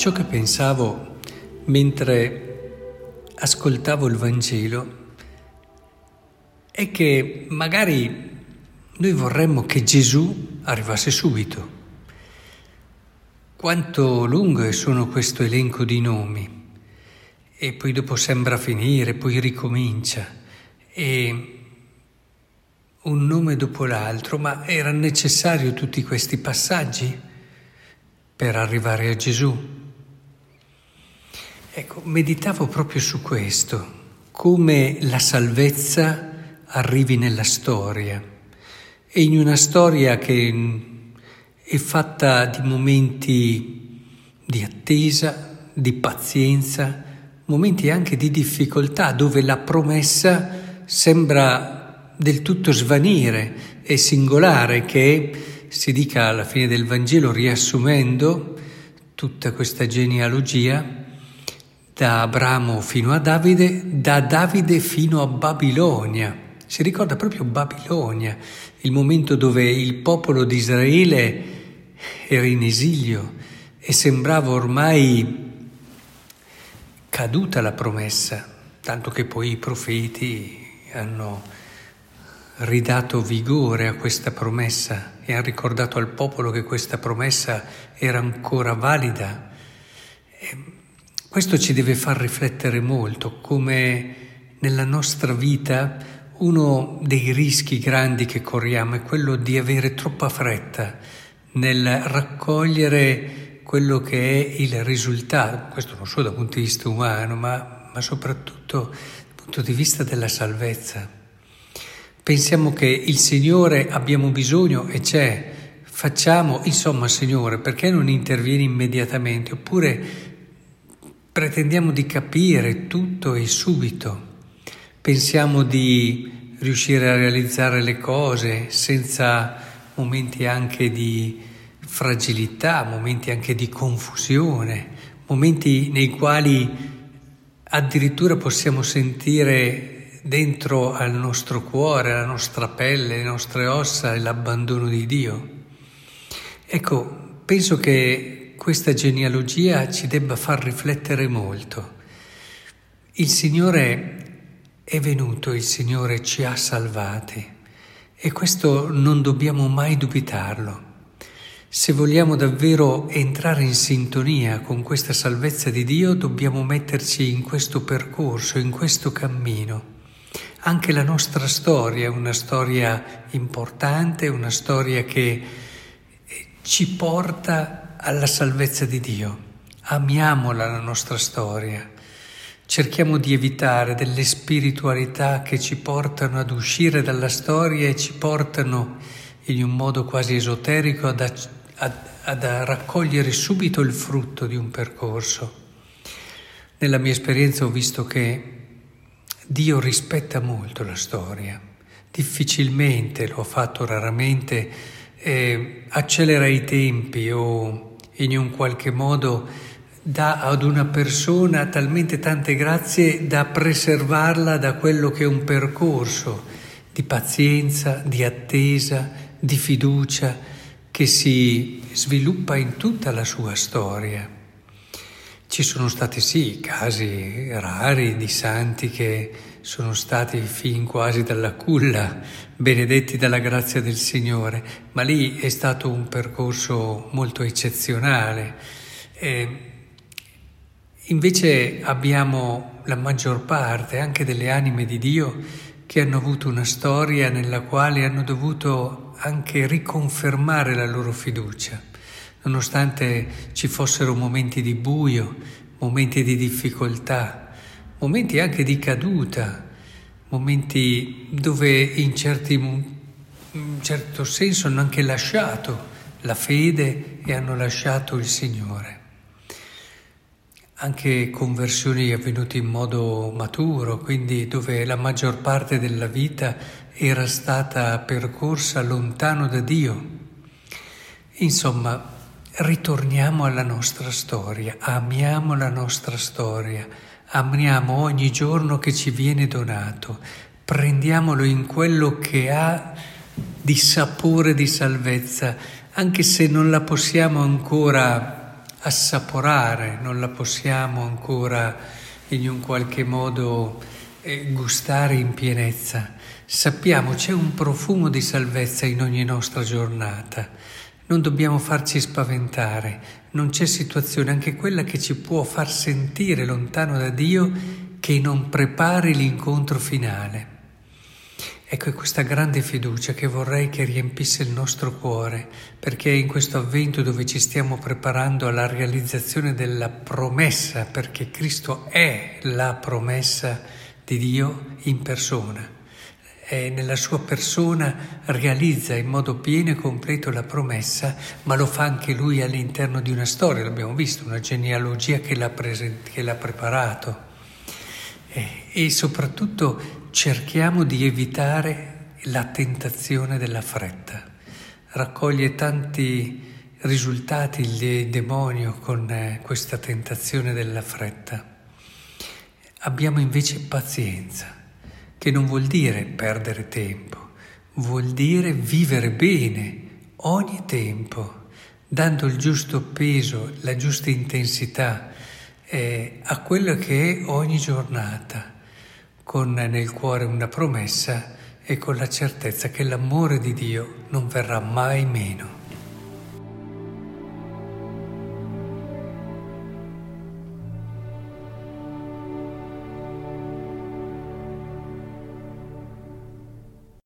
Ciò che pensavo mentre ascoltavo il Vangelo è che magari noi vorremmo che Gesù arrivasse subito. Quanto lungo sono questo elenco di nomi e poi dopo sembra finire, poi ricomincia e un nome dopo l'altro, ma era necessario tutti questi passaggi per arrivare a Gesù? Ecco, meditavo proprio su questo, come la salvezza arrivi nella storia. E in una storia che è fatta di momenti di attesa, di pazienza, momenti anche di difficoltà dove la promessa sembra del tutto svanire e singolare che si dica alla fine del Vangelo riassumendo tutta questa genealogia da Abramo fino a Davide, da Davide fino a Babilonia. Si ricorda proprio Babilonia, il momento dove il popolo di Israele era in esilio e sembrava ormai caduta la promessa, tanto che poi i profeti hanno ridato vigore a questa promessa e hanno ricordato al popolo che questa promessa era ancora valida. Questo ci deve far riflettere molto come nella nostra vita uno dei rischi grandi che corriamo è quello di avere troppa fretta nel raccogliere quello che è il risultato, questo non solo dal punto di vista umano, ma, ma soprattutto dal punto di vista della salvezza. Pensiamo che il Signore abbiamo bisogno e c'è, facciamo, insomma Signore, perché non intervieni immediatamente? Oppure Pretendiamo di capire tutto e subito. Pensiamo di riuscire a realizzare le cose senza momenti anche di fragilità, momenti anche di confusione, momenti nei quali addirittura possiamo sentire dentro al nostro cuore, alla nostra pelle, le nostre ossa l'abbandono di Dio. Ecco, penso che questa genealogia ci debba far riflettere molto. Il Signore è venuto, il Signore ci ha salvati e questo non dobbiamo mai dubitarlo. Se vogliamo davvero entrare in sintonia con questa salvezza di Dio, dobbiamo metterci in questo percorso, in questo cammino. Anche la nostra storia è una storia importante, una storia che ci porta alla salvezza di Dio. Amiamola la nostra storia. Cerchiamo di evitare delle spiritualità che ci portano ad uscire dalla storia e ci portano in un modo quasi esoterico ad, ad, ad raccogliere subito il frutto di un percorso. Nella mia esperienza ho visto che Dio rispetta molto la storia. Difficilmente, lo ha fatto raramente, eh, accelera i tempi o in un qualche modo dà ad una persona talmente tante grazie da preservarla da quello che è un percorso di pazienza, di attesa, di fiducia che si sviluppa in tutta la sua storia. Ci sono stati sì casi rari di santi che sono stati fin quasi dalla culla, benedetti dalla grazia del Signore, ma lì è stato un percorso molto eccezionale. E invece abbiamo la maggior parte anche delle anime di Dio che hanno avuto una storia nella quale hanno dovuto anche riconfermare la loro fiducia, nonostante ci fossero momenti di buio, momenti di difficoltà momenti anche di caduta, momenti dove in, certi, in certo senso hanno anche lasciato la fede e hanno lasciato il Signore. Anche conversioni avvenute in modo maturo, quindi dove la maggior parte della vita era stata percorsa lontano da Dio. Insomma, ritorniamo alla nostra storia, amiamo la nostra storia Amiamo ogni giorno che ci viene donato, prendiamolo in quello che ha di sapore di salvezza, anche se non la possiamo ancora assaporare, non la possiamo ancora in un qualche modo eh, gustare in pienezza. Sappiamo c'è un profumo di salvezza in ogni nostra giornata. Non dobbiamo farci spaventare, non c'è situazione, anche quella che ci può far sentire lontano da Dio, che non prepari l'incontro finale. Ecco, è questa grande fiducia che vorrei che riempisse il nostro cuore, perché è in questo avvento dove ci stiamo preparando alla realizzazione della promessa, perché Cristo è la promessa di Dio in persona. E nella sua persona realizza in modo pieno e completo la promessa, ma lo fa anche lui all'interno di una storia, l'abbiamo visto, una genealogia che l'ha, present- che l'ha preparato. E, e soprattutto cerchiamo di evitare la tentazione della fretta. Raccoglie tanti risultati il demonio con eh, questa tentazione della fretta. Abbiamo invece pazienza, che non vuol dire perdere tempo, vuol dire vivere bene ogni tempo, dando il giusto peso, la giusta intensità eh, a quello che è ogni giornata con nel cuore una promessa e con la certezza che l'amore di Dio non verrà mai meno.